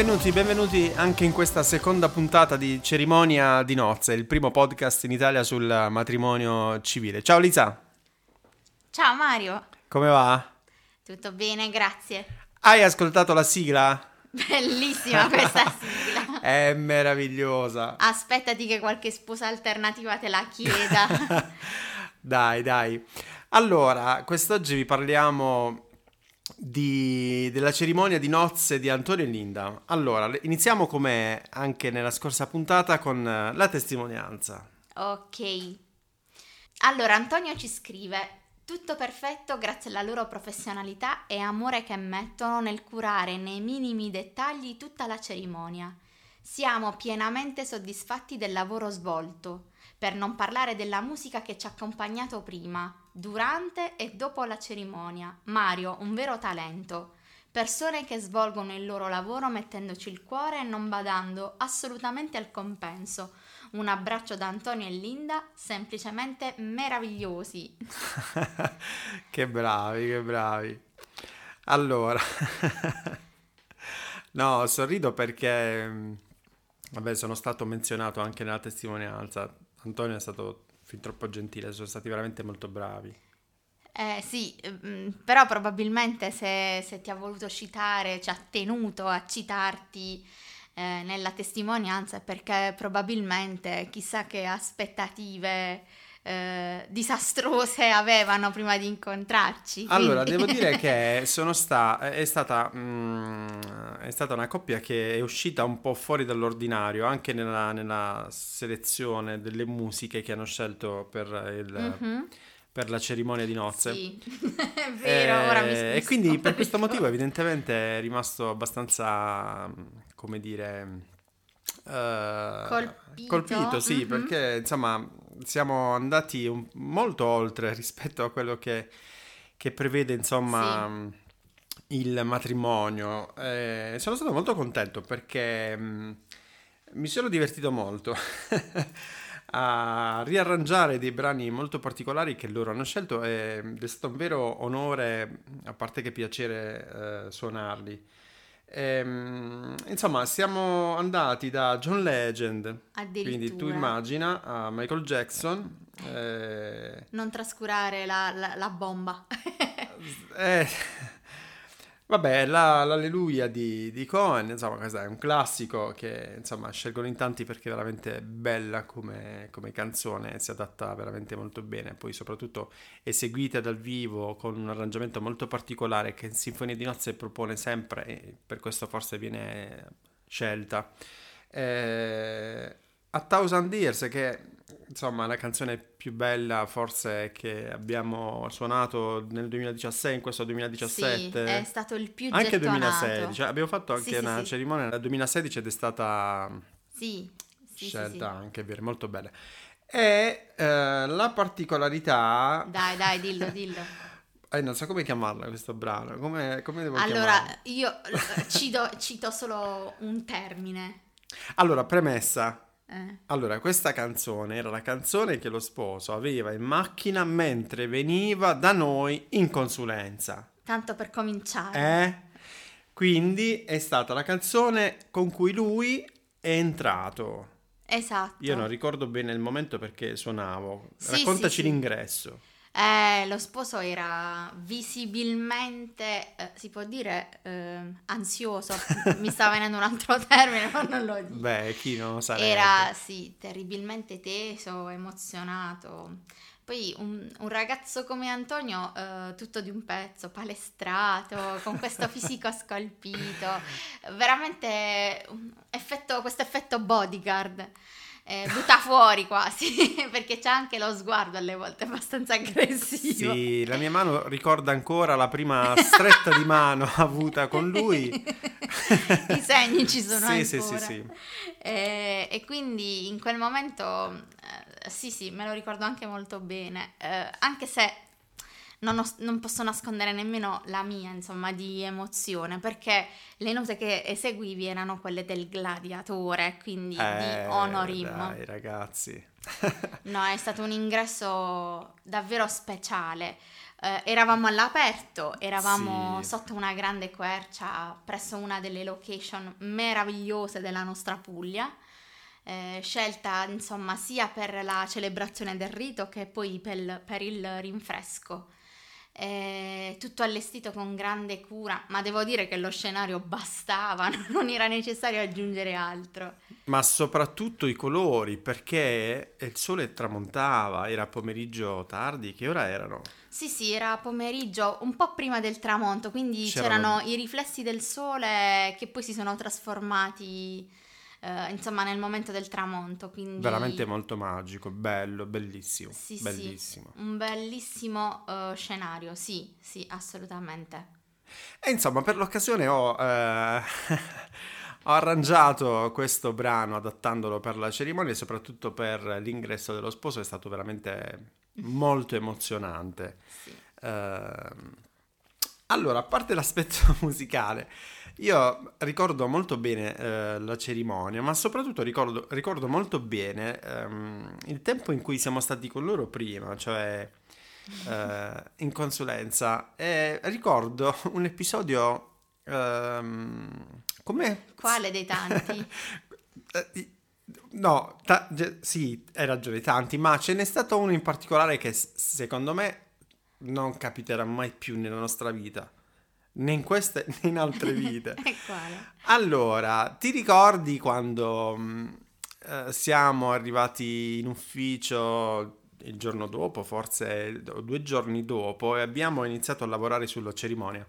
Benvenuti, benvenuti anche in questa seconda puntata di Cerimonia di Nozze, il primo podcast in Italia sul matrimonio civile. Ciao Lisa. Ciao Mario. Come va? Tutto bene, grazie. Hai ascoltato la sigla? Bellissima questa sigla. È meravigliosa. Aspettati che qualche sposa alternativa te la chieda. dai, dai. Allora, quest'oggi vi parliamo di, della cerimonia di nozze di Antonio e Linda. Allora, iniziamo come anche nella scorsa puntata con la testimonianza. Ok. Allora, Antonio ci scrive: Tutto perfetto grazie alla loro professionalità e amore che mettono nel curare nei minimi dettagli tutta la cerimonia. Siamo pienamente soddisfatti del lavoro svolto, per non parlare della musica che ci ha accompagnato prima, durante e dopo la cerimonia. Mario, un vero talento. Persone che svolgono il loro lavoro mettendoci il cuore e non badando assolutamente al compenso. Un abbraccio da Antonio e Linda, semplicemente meravigliosi. che bravi, che bravi. Allora, no, sorrido perché, vabbè, sono stato menzionato anche nella testimonianza. Antonio è stato fin troppo gentile, sono stati veramente molto bravi. Eh sì, mm, però probabilmente se, se ti ha voluto citare, ci ha tenuto a citarti eh, nella testimonianza perché probabilmente chissà che aspettative eh, disastrose avevano prima di incontrarci. Quindi... Allora, devo dire che sta, è, stata, mm, è, stata, una coppia che è uscita un po' fuori dall'ordinario anche nella, nella selezione delle musiche che hanno scelto per il... Mm-hmm per la cerimonia di nozze. Sì, è vero, eh, ora mi, mi E quindi per questo motivo evidentemente è rimasto abbastanza, come dire... Uh, colpito. colpito sì, mm-hmm. perché insomma siamo andati un, molto oltre rispetto a quello che, che prevede insomma sì. il matrimonio. Eh, sono stato molto contento perché mh, mm, mi sono divertito molto. a riarrangiare dei brani molto particolari che loro hanno scelto ed è stato un vero onore, a parte che piacere, eh, suonarli. Ehm, insomma, siamo andati da John Legend, quindi tu immagina, a Michael Jackson. Eh... Non trascurare la, la, la bomba. eh, Vabbè, la, l'Alleluia di, di Cohen, insomma, è un classico che, insomma, scelgono in tanti perché è veramente bella come, come canzone, si adatta veramente molto bene, poi soprattutto eseguita dal vivo con un arrangiamento molto particolare che Sinfonia di Nozze propone sempre e per questo forse viene scelta. Eh, a Thousand Years, che insomma la canzone più bella forse che abbiamo suonato nel 2016 in questo 2017 sì, è stato il più anche gettonato. 2016 cioè, abbiamo fatto anche sì, una sì, cerimonia nel 2016 ed è stata sì, scelta anche vero, molto bella e eh, la particolarità dai dai dillo dillo Eh, non so come chiamarla questo brano, come, come devo allora, chiamarla? io cito, cito solo un termine. Allora, premessa, eh. Allora, questa canzone era la canzone che lo sposo aveva in macchina mentre veniva da noi in consulenza. Tanto per cominciare. Eh? Quindi è stata la canzone con cui lui è entrato. Esatto. Io non ricordo bene il momento perché suonavo. Sì, Raccontaci sì, l'ingresso. Eh, lo sposo era visibilmente, eh, si può dire, eh, ansioso. Mi sta venendo un altro termine, ma non lo dico. Beh, chi non lo sarebbe? Era, sì, terribilmente teso, emozionato. Poi un, un ragazzo come Antonio, eh, tutto di un pezzo, palestrato, con questo fisico scolpito, veramente effetto, questo effetto bodyguard eh, butta fuori quasi, perché c'è anche lo sguardo alle volte abbastanza aggressivo. Sì, la mia mano ricorda ancora la prima stretta di mano avuta con lui. I segni ci sono sì, ancora. Sì, sì, sì. E, e quindi in quel momento, eh, sì, sì, me lo ricordo anche molto bene, eh, anche se non, ho, non, posso nascondere nemmeno la mia, insomma, di emozione, perché le note che eseguivi erano quelle del gladiatore, quindi eh, di Honorim. Dai, ragazzi. no, è stato un ingresso davvero speciale. eh, eravamo all'aperto, eravamo Sì. sotto una grande quercia presso una delle location meravigliose della nostra Puglia, eh, scelta insomma sia per la celebrazione del rito che poi per, per il rinfresco. Eh, tutto allestito con grande cura, ma devo dire che lo scenario bastava, non era necessario aggiungere altro. Ma soprattutto i colori, perché il sole tramontava, era pomeriggio tardi, che ora erano? Sì, sì, era pomeriggio, un po' prima del tramonto, quindi C'erano- c'erano i riflessi del sole che poi si sono trasformati, eh, insomma, nel momento del tramonto, quindi Veramente molto magico, bello, bellissimo, Sì, sì. bellissimo. un bellissimo eh, scenario, sì, sì, assolutamente. E insomma, per l'occasione ho, eh, ho arrangiato questo brano adattandolo per la cerimonia e soprattutto per l'ingresso dello sposo, è stato veramente molto emozionante. Sì. Ehm, allora, a parte l'aspetto musicale, io ricordo molto bene eh, la cerimonia, ma soprattutto ricordo, ricordo molto bene ehm, il tempo in cui siamo stati con loro prima, cioè eh, in consulenza. E ricordo un episodio ehm, come Quale dei tanti? eh, No, ta- sì, hai ragione, tanti, ma ce n'è stato uno in particolare che secondo me non capiterà mai più nella nostra vita, né in queste né in altre vite. Allora, ti ricordi quando mh, eh, siamo arrivati in ufficio il giorno dopo, forse due giorni dopo, e abbiamo iniziato a lavorare sulla cerimonia?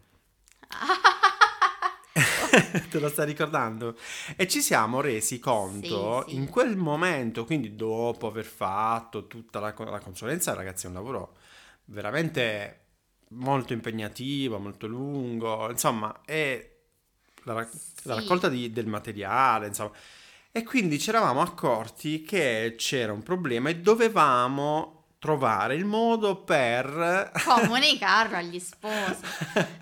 Te lo stai ricordando? E ci siamo resi conto Sì, sì. in quel momento, quindi dopo aver fatto tutta la, la consulenza, ragazzi, è un lavoro veramente molto impegnativo, molto lungo, insomma, è la, rac- la Sì. raccolta di- del materiale, insomma. E quindi ci eravamo accorti che c'era un problema e dovevamo trovare il modo per... Comunicarlo agli sposi.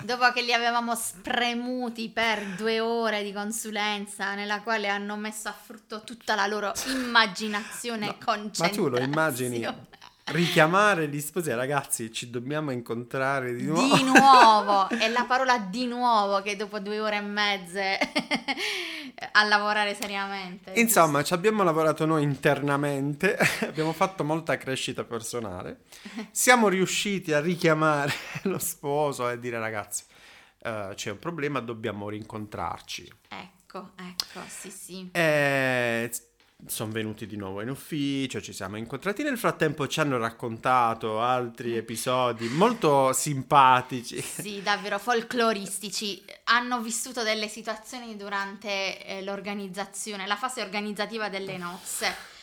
Dopo che li avevamo spremuti per due ore di consulenza, nella quale hanno messo a frutto tutta la loro immaginazione No, e Ma concentrazione. tu lo immagini richiamare gli sposi, ragazzi, ci dobbiamo incontrare di nuovo. Di nuovo, è la parola di nuovo che dopo due ore e mezze a lavorare seriamente. Insomma, ci abbiamo lavorato noi internamente, abbiamo fatto molta crescita personale, siamo riusciti a richiamare lo sposo e dire ragazzi, eh, c'è un problema, dobbiamo rincontrarci. Ecco, ecco, sì, sì. E sono venuti di nuovo in ufficio, ci siamo incontrati. Nel frattempo ci hanno raccontato altri episodi molto simpatici. Sì, davvero folcloristici. Hanno vissuto delle situazioni durante eh, l'organizzazione, la fase organizzativa delle nozze.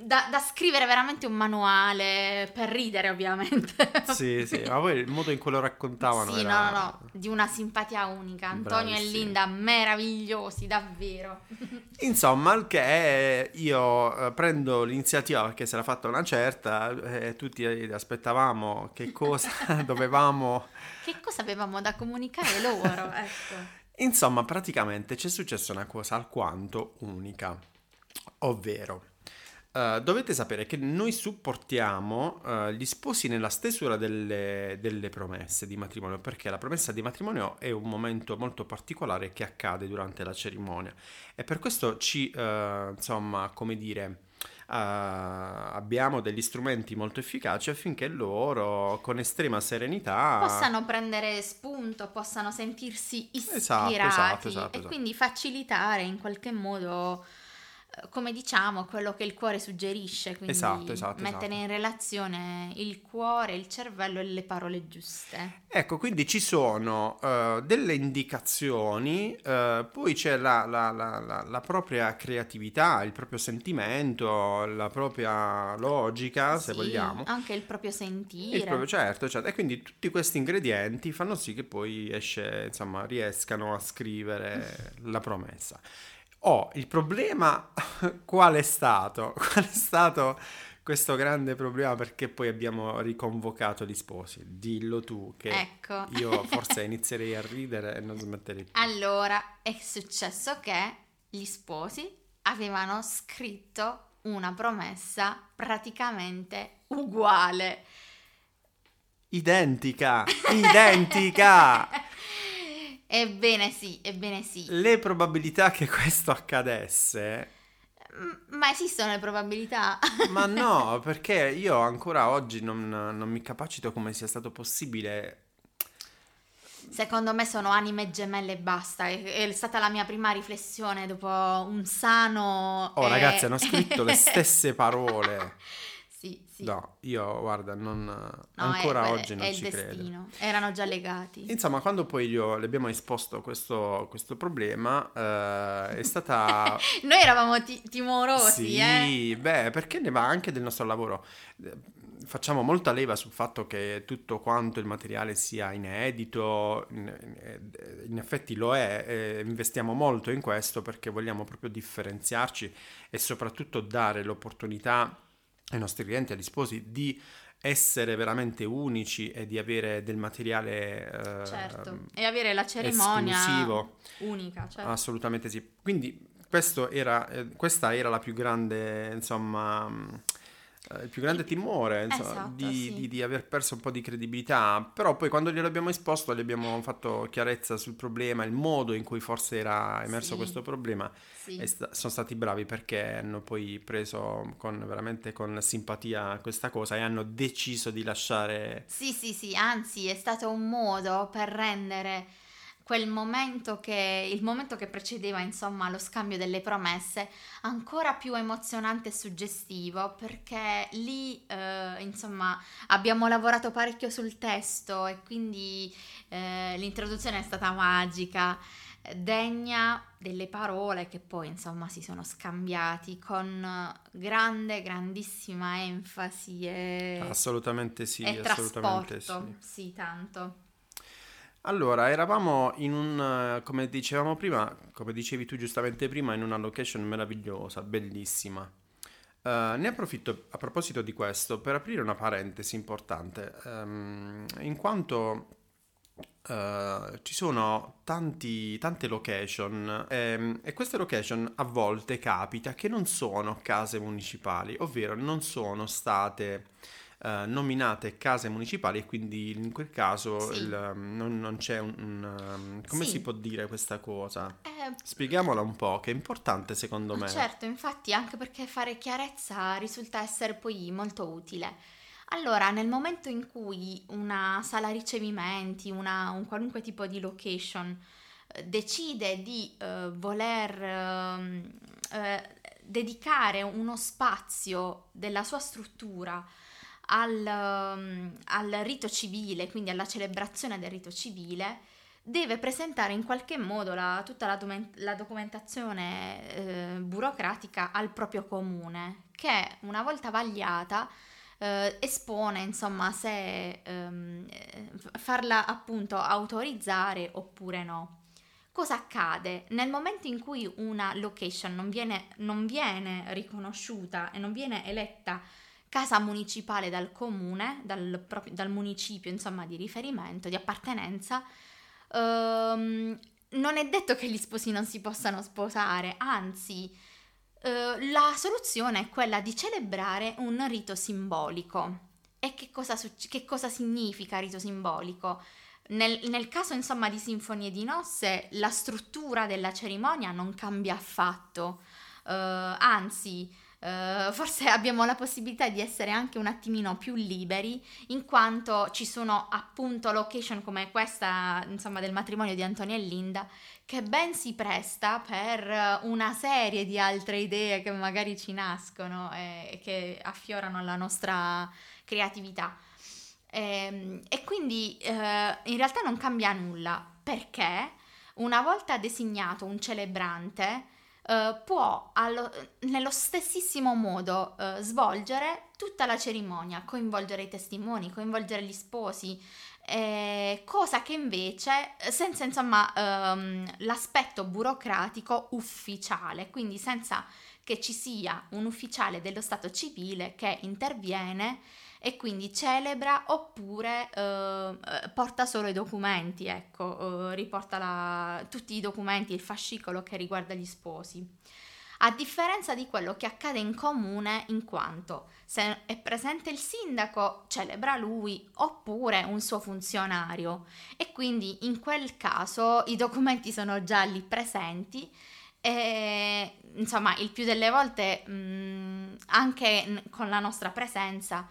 Da, da scrivere veramente un manuale per ridere, ovviamente. Sì, sì, ma poi il modo in cui lo raccontavano Sì, era... no, no, no, di una simpatia unica. Antonio Bravissimi. e Linda, meravigliosi, davvero. Insomma, il che io eh, prendo l'iniziativa perché se l'ha fatta una certa, eh, tutti eh, aspettavamo che cosa dovevamo... Che cosa avevamo da comunicare loro? Ecco. Insomma, praticamente c'è successa una cosa alquanto unica, ovvero... eh, dovete sapere che noi supportiamo eh, gli sposi nella stesura delle, delle promesse di matrimonio, perché la promessa di matrimonio è un momento molto particolare che accade durante la cerimonia e per questo ci, eh, insomma, come dire, abbiamo degli strumenti molto efficaci affinché loro, con estrema serenità, Possano prendere spunto, possano sentirsi Esatto, ispirati esatto, esatto, e esatto. quindi facilitare in qualche modo, come diciamo, quello che il cuore suggerisce, quindi Esatto, esatto, mettere esatto. in relazione il cuore, il cervello e le parole giuste. Ecco, quindi ci sono eh, delle indicazioni, eh, poi c'è la, la- la- la- la propria creatività, il proprio sentimento, la propria logica, se Sì, vogliamo. Anche il proprio Il sentire. proprio, certo, certo. E quindi tutti questi ingredienti fanno sì che poi esce, insomma, riescano a scrivere la promessa. Oh, il problema qual è stato? Qual è stato questo grande problema perché poi abbiamo riconvocato gli sposi? Dillo tu che Ecco. io forse inizierei a ridere e non smetterei più. Allora è successo che gli sposi avevano scritto una promessa praticamente uguale. Identica, identica! Ebbene sì, ebbene sì. Le probabilità che questo accadesse... Ma esistono le probabilità? Ma no, perché io ancora oggi non, non mi capacito come sia stato possibile Secondo me sono anime gemelle e basta. È, stata la mia prima riflessione dopo un sano. Oh, e... ragazzi, hanno scritto le stesse parole. Sì, sì. No, io guarda, non, no, ancora è, oggi non è ci destino. Erano già legati. Insomma, quando poi io le abbiamo esposto questo, questo problema, eh, è stata. Noi eravamo ti- timorosi, sì, eh. beh, perché ne va anche del nostro lavoro facciamo molta leva sul fatto che tutto quanto il materiale sia inedito, in, effetti lo è, investiamo molto in questo perché vogliamo proprio differenziarci e soprattutto dare l'opportunità ai nostri clienti, agli sposi di essere veramente unici e di avere del materiale eh, certo. e avere la cerimonia esclusivo. unica certo. assolutamente sì quindi era, eh, questa era la più grande insomma il più grande timore insomma, esatto, di, sì. di, di, aver perso un po' di credibilità, però poi quando glielo abbiamo esposto gli abbiamo fatto chiarezza sul problema, il modo in cui forse era emerso sì. questo problema sì. sta- sono stati bravi perché hanno poi preso con, veramente con simpatia questa cosa e hanno deciso di lasciare... Sì, sì, sì, anzi è stato un modo per rendere quel momento che, il momento che precedeva insomma lo scambio delle promesse ancora più emozionante e suggestivo perché lì eh, insomma abbiamo lavorato parecchio sul testo e quindi eh, l'introduzione è stata magica degna delle parole che poi insomma si sono scambiati con grande grandissima enfasi e assolutamente sì e assolutamente sì. sì tanto allora, eravamo in un, come dicevamo prima, come dicevi tu giustamente prima, in una location meravigliosa, bellissima. Uh, ne approfitto a proposito di questo per aprire una parentesi importante, um, in quanto uh, ci sono tanti, tante location um, e queste location a volte capita che non sono case municipali, ovvero non sono state eh, nominate case municipali e quindi in quel caso sì. il, um, non, non, c'è un... un um, come sì. si può dire questa cosa? Eh, Spieghiamola un po', che è importante secondo me. Certo, infatti anche perché fare chiarezza risulta essere poi molto utile. Allora, nel momento in cui una sala ricevimenti, una, un qualunque tipo di location eh, decide di uh, voler uh, dedicare uno spazio della sua struttura al, um, al rito civile, quindi alla celebrazione del rito civile, deve presentare in qualche modo la, tutta la, la documentazione eh, burocratica al proprio comune, che una volta vagliata eh, espone insomma se ehm, farla appunto autorizzare oppure no. Cosa accade? Nel momento in cui una location non viene, non viene riconosciuta e non viene eletta casa municipale dal comune, dal, proprio, dal municipio insomma di riferimento, di appartenenza, ehm, non è detto che gli sposi non si possano sposare, anzi eh, la soluzione è quella di celebrare un rito simbolico. E che cosa, che cosa significa rito simbolico? Nel, nel, caso insomma di sinfonie di nozze la struttura della cerimonia non cambia affatto, uh, anzi Uh, forse abbiamo la possibilità di essere anche un attimino più liberi in quanto ci sono appunto location come questa insomma del matrimonio di Antonio e Linda che ben si presta per una serie di altre idee che magari ci nascono e che affiorano la nostra creatività. E, ehm, e quindi uh, in realtà non cambia nulla perché una volta designato un celebrante Uh, può allo, nello stessissimo modo uh, svolgere tutta la cerimonia, coinvolgere i testimoni, coinvolgere gli sposi, eh, cosa che invece senza insomma um, l'aspetto burocratico ufficiale, quindi senza che ci sia un ufficiale dello Stato civile che interviene e quindi celebra oppure eh, eh, porta solo i documenti, ecco, eh, riporta la, tutti i documenti, il fascicolo che riguarda gli sposi. a differenza di quello che accade in comune in quanto se è presente il sindaco celebra lui oppure un suo funzionario e quindi in quel caso i documenti sono già lì presenti e insomma il più delle volte mh, anche con la nostra presenza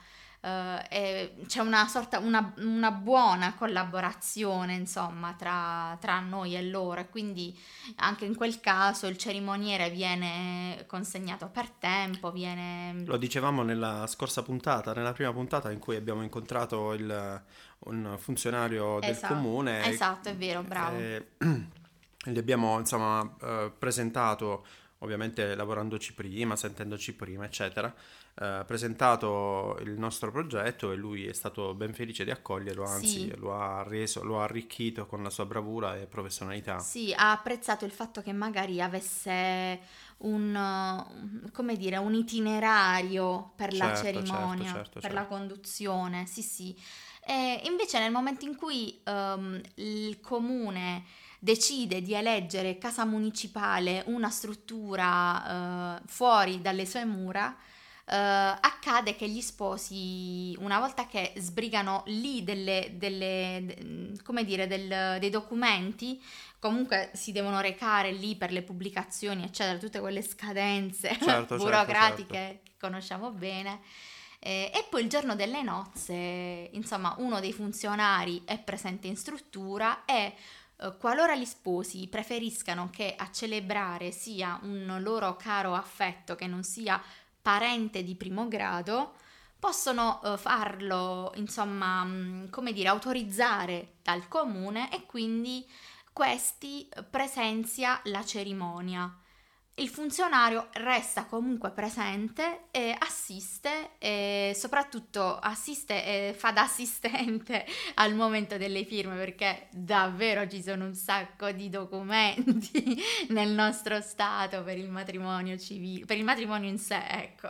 Uh, c'è una sorta, una, una, buona collaborazione insomma tra, tra, noi e loro e quindi anche in quel caso il cerimoniere viene consegnato per tempo, viene... Lo dicevamo nella scorsa puntata, nella prima puntata in cui abbiamo incontrato il, un funzionario del esatto, comune. Esatto, è vero, bravo. E, gli abbiamo insomma uh, presentato ovviamente lavorandoci prima, sentendoci prima, eccetera, eh, presentato il nostro progetto e lui è stato ben felice di accoglierlo, anzi sì. lo ha reso, lo ha arricchito con la sua bravura e professionalità. Sì, ha apprezzato il fatto che magari avesse un, come dire, un itinerario per certo, la certo, cerimonia, certo, certo, per la conduzione, sì sì. E invece nel momento in cui um, il comune decide di eleggere casa municipale una struttura uh, fuori dalle sue mura, uh, accade che gli sposi, una volta che sbrigano lì delle, delle come dire, del, dei documenti, comunque si devono recare lì per le pubblicazioni, eccetera, tutte quelle scadenze certo, certo burocratiche certo, certo. che conosciamo bene. Eh, e poi il giorno delle nozze, insomma, uno dei funzionari è presente in struttura e eh, qualora gli sposi preferiscano che a celebrare sia un loro caro affetto che non sia parente di primo grado, possono uh, farlo, insomma, um, come dire, autorizzare dal comune e quindi questi presenzia la cerimonia il funzionario resta comunque presente e assiste e soprattutto assiste e fa da assistente al momento delle firme perché davvero ci sono un sacco di documenti nel nostro stato per il matrimonio civile, per il matrimonio in sé, ecco.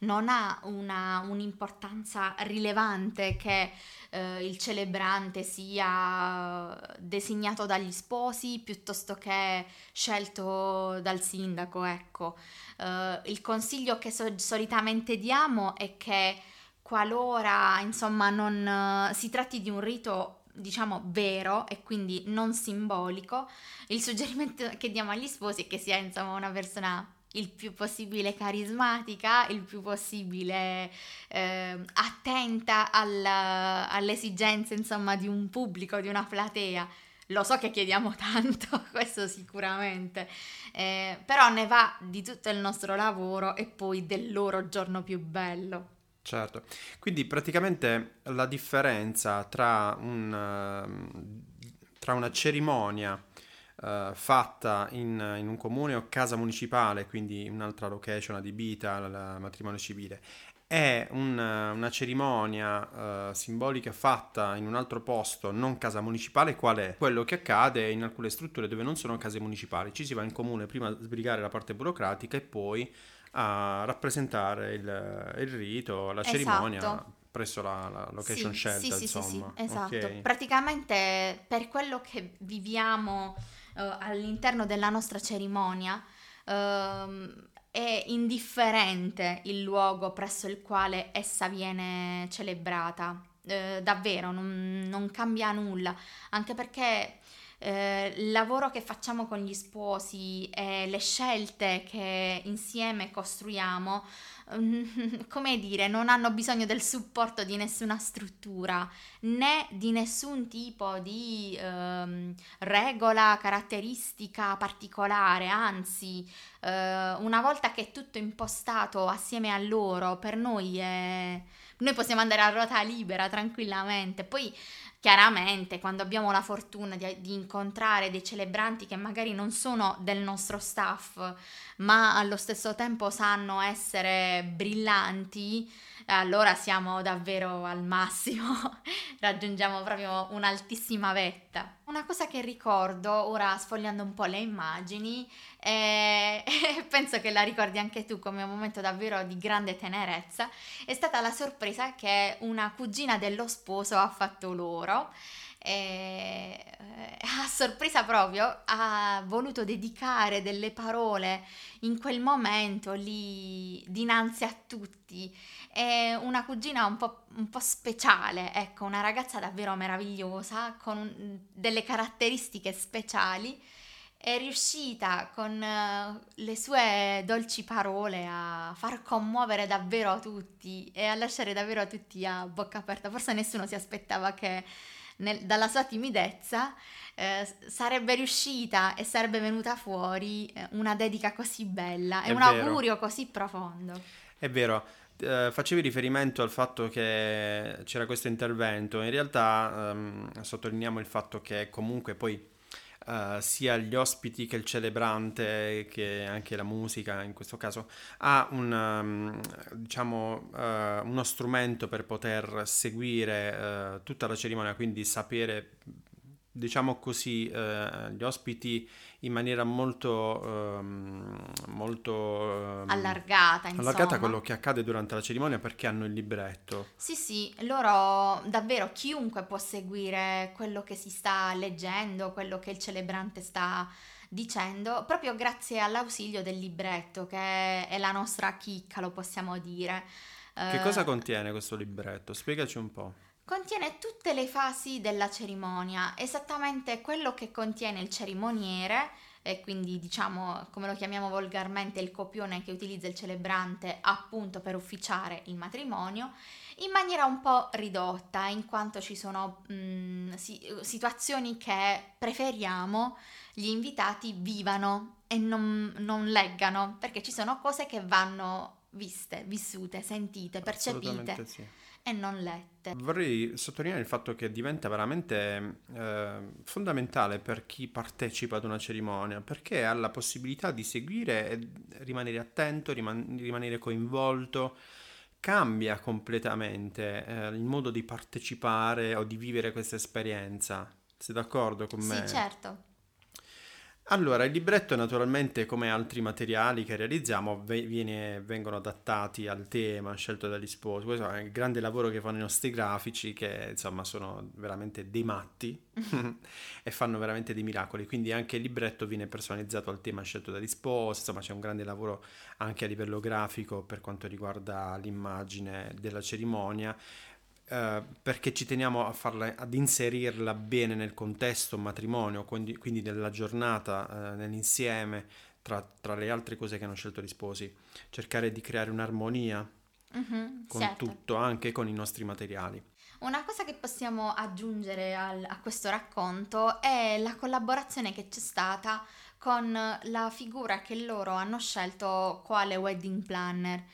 Non ha una, un'importanza rilevante che eh, il celebrante sia designato dagli sposi piuttosto che scelto dal sindaco, ecco. Eh, il consiglio che so- solitamente diamo è che qualora insomma non uh, si tratti di un rito diciamo vero e quindi non simbolico, il suggerimento che diamo agli sposi è che sia insomma una persona il più possibile carismatica, il più possibile eh, attenta alla, alle esigenze insomma di un pubblico, di una platea. Lo so che chiediamo tanto, questo sicuramente, eh, però ne va di tutto il nostro lavoro e poi del loro giorno più bello. Certo, quindi praticamente la differenza tra, un, uh, tra una cerimonia uh, fatta in, in, un comune o casa municipale, quindi un'altra location adibita al matrimonio civile, è un, una cerimonia uh, simbolica fatta in un altro posto, non casa municipale, qual è? Quello che accade in alcune strutture dove non sono case municipali. Ci si va in comune prima a sbrigare la parte burocratica e poi a rappresentare il, il rito, la esatto. cerimonia presso la, la location sì, scelta, sì, insomma. Sì, sì, esatto. Okay. Praticamente per quello che viviamo uh, all'interno della nostra cerimonia uh, è indifferente il luogo presso il quale essa viene celebrata. Uh, davvero, non, non, cambia nulla, anche perché eh, il lavoro che facciamo con gli sposi e le scelte che insieme costruiamo come dire, non hanno bisogno del supporto di nessuna struttura né di nessun tipo di ehm, regola, caratteristica particolare, anzi, eh, una volta che è tutto impostato assieme a loro, per noi è... Noi possiamo andare a ruota libera tranquillamente. Poi Chiaramente, quando abbiamo la fortuna di, di, incontrare dei celebranti che magari non sono del nostro staff, ma allo stesso tempo sanno essere brillanti, allora siamo davvero al massimo, raggiungiamo proprio un'altissima vetta. Una cosa che ricordo, ora sfogliando un po' le immagini, e penso che la ricordi anche tu come un momento davvero di grande tenerezza, è stata la sorpresa che una cugina dello sposo ha fatto loro e eh, a sorpresa proprio ha voluto dedicare delle parole in quel momento lì dinanzi a tutti. È una cugina un po', un po speciale, ecco, una ragazza davvero meravigliosa con delle caratteristiche speciali è riuscita con uh, le sue dolci parole a far commuovere davvero tutti e a lasciare davvero tutti a bocca aperta. Forse nessuno si aspettava che nel, dalla sua timidezza eh, sarebbe riuscita e sarebbe venuta fuori eh, una dedica così bella e un vero. augurio così profondo. È vero. Uh, facevi riferimento al fatto che c'era questo intervento, in realtà um, sottolineiamo il fatto che comunque poi uh, sia gli ospiti che il celebrante, che anche la musica in questo caso, ha un, um, diciamo, uh, uno strumento per poter seguire uh, tutta la cerimonia, quindi sapere diciamo così, gli ospiti in maniera molto, ehm, molto ehm, allargata, insomma. allargata a quello che accade durante la cerimonia perché hanno il libretto. Sì, sì, loro davvero chiunque può seguire quello che si sta leggendo, quello che il celebrante sta dicendo, proprio grazie all'ausilio del libretto, che è la nostra chicca, lo possiamo dire. Che eh, cosa contiene questo libretto? Spiegaci un po'. Contiene tutte le fasi della cerimonia, esattamente quello che contiene il cerimoniere, e quindi diciamo come lo chiamiamo volgarmente il copione che utilizza il celebrante appunto per ufficiare il matrimonio, in maniera un po' ridotta, in quanto ci sono mh, mm, situazioni che preferiamo gli invitati vivano e non, non leggano, perché ci sono cose che vanno viste, vissute, sentite, percepite. Sì e non lette. Vorrei sottolineare il fatto che diventa veramente eh, fondamentale per chi partecipa ad una cerimonia, perché ha la possibilità di seguire e rimanere attento, riman- rimanere coinvolto, cambia completamente eh, il modo di partecipare o di vivere questa esperienza. Sei d'accordo con me? Sì, certo. Allora, il libretto naturalmente, come altri materiali che realizziamo, viene, vengono adattati al tema scelto dagli sposi. Questo è il grande lavoro che fanno i nostri grafici, che insomma sono veramente dei matti e fanno veramente dei miracoli. Quindi anche il libretto viene personalizzato al tema scelto dagli sposi. Insomma, c'è un grande lavoro anche a livello grafico per quanto riguarda l'immagine della cerimonia eh, perché ci teniamo a farla, ad inserirla bene nel contesto matrimonio, quindi, quindi nella giornata, eh, nell'insieme, tra, tra, le altre cose che hanno scelto gli sposi, cercare di creare un'armonia mm-hmm, con certo. tutto, anche con i nostri materiali. Una cosa che possiamo aggiungere al, a questo racconto è la collaborazione che c'è stata con la figura che loro hanno scelto quale wedding planner.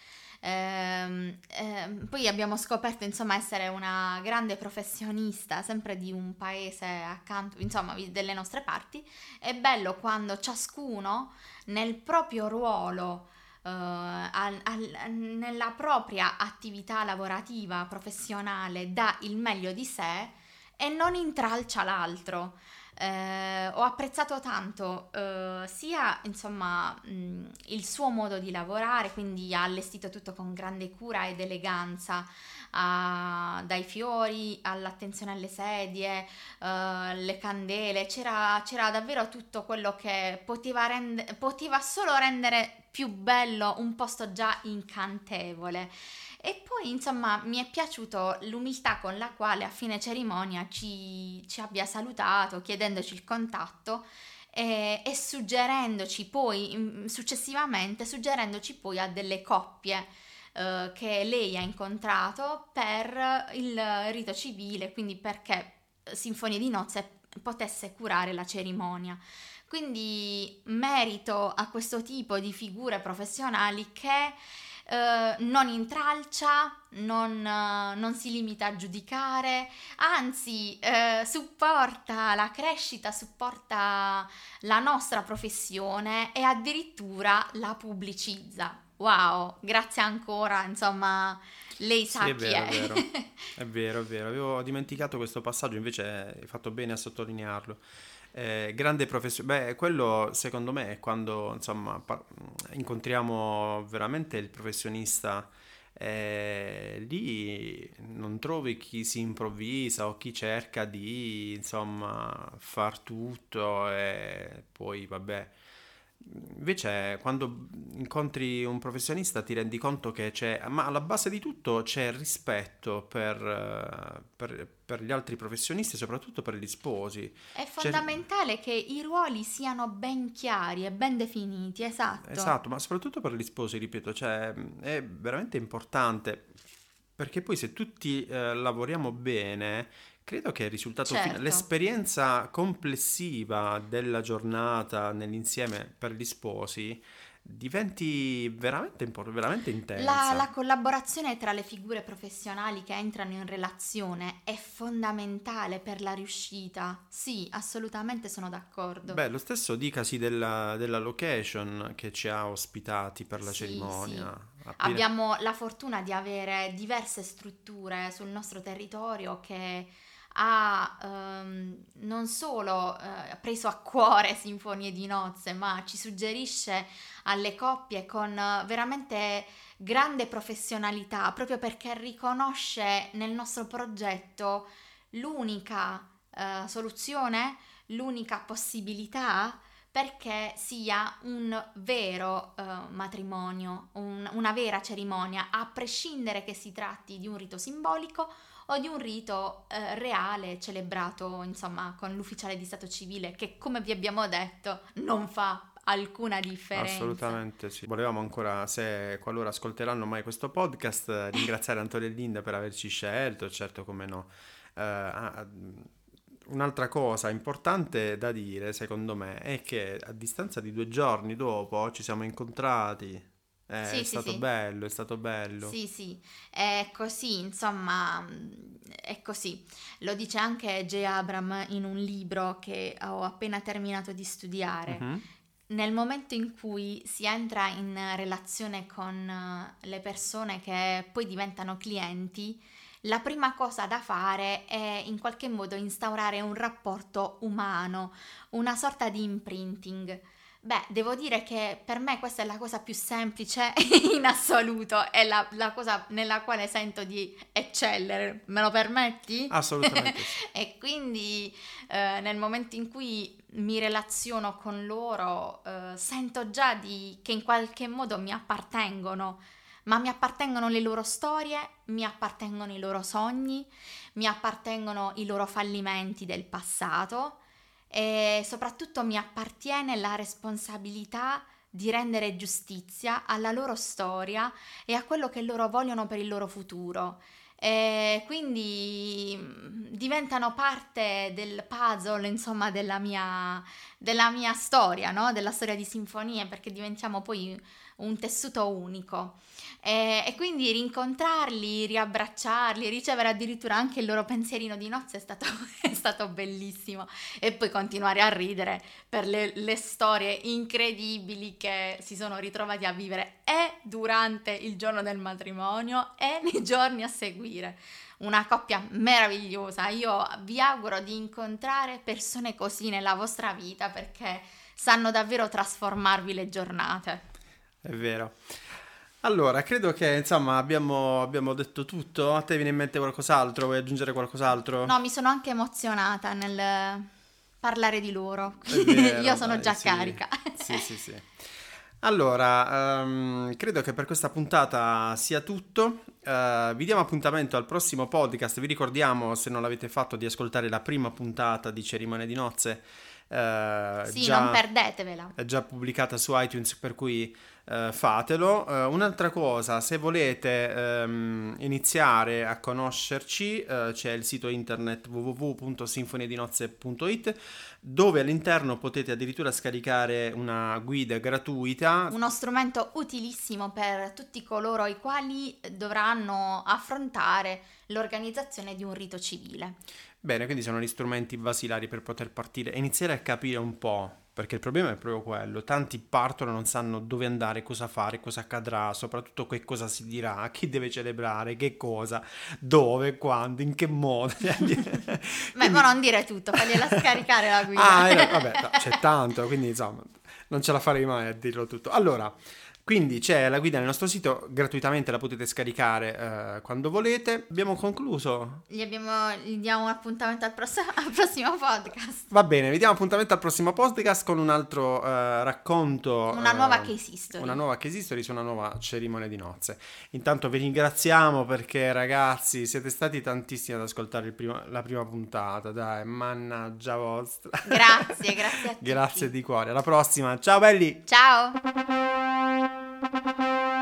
Ehm, ehm, poi abbiamo scoperto insomma essere una grande professionista sempre di un paese accanto, insomma delle nostre parti. È bello quando ciascuno nel proprio ruolo Uh, al, al, nella propria attività lavorativa, professionale, dà il meglio di sé e non intralcia l'altro. Eh, ho apprezzato tanto eh, sia insomma mh, il suo modo di lavorare, quindi ha allestito tutto con grande cura ed eleganza, a, dai fiori all'attenzione alle sedie, eh, le candele, c'era, c'era, davvero tutto quello che poteva, rende, poteva solo rendere più bello un posto già incantevole. E poi, insomma, mi è piaciuto l'umiltà con la quale a fine cerimonia ci, ci abbia salutato, chiedendoci il contatto e, e, suggerendoci poi, successivamente, suggerendoci poi a delle coppie eh, che lei ha incontrato per il rito civile, quindi perché Sinfonia di Nozze potesse curare la cerimonia. Quindi merito a questo tipo di figure professionali che eh, non intralcia, non, uh, non, si limita a giudicare, anzi uh, supporta la crescita, supporta la nostra professione e addirittura la pubblicizza. Wow, grazie ancora, insomma, lei sa sì, chi è. Vero, è. Vero. è vero, è vero, avevo dimenticato questo passaggio, invece hai fatto bene a sottolinearlo. Eh, grande professione, beh, quello secondo me è quando insomma pa- incontriamo veramente il professionista eh, lì non trovi chi si improvvisa o chi cerca di insomma far tutto e poi vabbè Invece, quando incontri un professionista ti rendi conto che c'è, ma alla base di tutto c'è rispetto per, eh, per, per gli altri professionisti, soprattutto per gli sposi. È fondamentale c'è... che i ruoli siano ben chiari e ben definiti, esatto. Esatto, ma soprattutto per gli sposi, ripeto, cioè, è veramente importante perché poi se tutti eh, lavoriamo bene Credo che il risultato certo. finale, l'esperienza complessiva della giornata nell'insieme per gli sposi diventi veramente, veramente intensa. La, la, collaborazione tra le figure professionali che entrano in relazione è fondamentale per la riuscita. Sì, assolutamente sono d'accordo. Beh, lo stesso dicasi della, della location che ci ha ospitati per la sì, cerimonia. Sì. Appena... Abbiamo la fortuna di avere diverse strutture sul nostro territorio che ha um, non solo uh, preso a cuore Sinfonie di nozze, ma ci suggerisce alle coppie con veramente grande professionalità, proprio perché riconosce nel nostro progetto l'unica uh, soluzione, l'unica possibilità perché sia un vero uh, matrimonio, un, una vera cerimonia, a prescindere che si tratti di un rito simbolico o di un rito eh, reale celebrato insomma con l'ufficiale di stato civile che come vi abbiamo detto non fa alcuna differenza. Assolutamente sì. Volevamo ancora, se qualora ascolteranno mai questo podcast, ringraziare Antonio e Linda per averci scelto, certo come no. Uh, un'altra cosa importante da dire, secondo me, è che a distanza di due giorni dopo ci siamo incontrati eh, sì, è sì, stato sì. bello, è stato bello. Sì, sì, è così, insomma, è così. Lo dice anche J. Abram in un libro che ho appena terminato di studiare. Uh-huh. Nel momento in cui si entra in relazione con eh, le persone che poi diventano clienti, la prima cosa da fare è in qualche modo instaurare un rapporto umano, una sorta di imprinting Beh, devo dire che per me questa è la cosa più semplice in assoluto, è la, la cosa nella quale sento di eccellere, me lo permetti? Assolutamente. e quindi eh, nel momento in cui mi relaziono con loro eh, sento già di, che in qualche modo mi appartengono, ma mi appartengono le loro storie, mi appartengono i loro sogni, mi appartengono i loro fallimenti del passato e soprattutto mi appartiene la responsabilità di rendere giustizia alla loro storia e a quello che loro vogliono per il loro futuro. E quindi mm, diventano parte del puzzle, insomma, della mia, della mia storia, no? della storia di sinfonie, perché diventiamo poi un tessuto unico. E, e, quindi rincontrarli, riabbracciarli, ricevere addirittura anche il loro pensierino di nozze è stato, è stato bellissimo. E poi continuare a ridere per le, le storie incredibili che si sono ritrovati a vivere e durante il giorno del matrimonio e nei giorni a seguire una coppia meravigliosa. Io vi auguro di incontrare persone così nella vostra vita perché sanno davvero trasformarvi le giornate. È vero. Allora, credo che insomma abbiamo, abbiamo, detto tutto. A te viene in mente qualcos'altro? Vuoi aggiungere qualcos'altro? No, mi sono anche emozionata nel parlare di loro. Vero, Io sono dai, già sì. carica. Sì, sì, sì. Allora, um, credo che per questa puntata sia tutto. Uh, vi diamo appuntamento al prossimo podcast. Vi ricordiamo, se non l'avete fatto, di ascoltare la prima puntata di Cerimonia di Nozze. Uh, sì, già, non perdetevela. È già pubblicata su iTunes, per cui Uh, fatelo. Uh, un'altra cosa, se volete um, iniziare a conoscerci, uh, c'è il sito internet www.sinfoniedinozze.it dove all'interno potete addirittura scaricare una guida gratuita. Uno strumento utilissimo per tutti coloro i quali dovranno affrontare l'organizzazione di un rito civile. Bene, quindi sono gli strumenti basilari per poter partire e iniziare a capire un po' perché il problema è proprio quello, tanti partono non sanno dove andare, cosa fare, cosa accadrà, soprattutto che cosa si dirà, chi deve celebrare, che cosa, dove, quando, in che modo. quindi... Ma non dire tutto, fagliela scaricare la guida. Ah, eh, vabbè, c'è tanto, quindi insomma, non ce la farei mai a dirlo tutto. Allora, Quindi c'è la guida nel nostro sito, gratuitamente la potete scaricare eh, quando volete. Abbiamo concluso. Gli, abbiamo, gli diamo un appuntamento al, prossimo, al prossimo podcast. Va bene, vi diamo appuntamento al prossimo podcast con un altro eh, racconto. Una nuova eh, case history. Una nuova case history su una nuova cerimonia di nozze. Intanto vi ringraziamo perché ragazzi siete stati tantissimi ad ascoltare primo, la prima puntata. Dai, mannaggia vostra. Grazie, grazie a tutti. grazie di cuore. Alla prossima. Ciao belli. Ciao. Música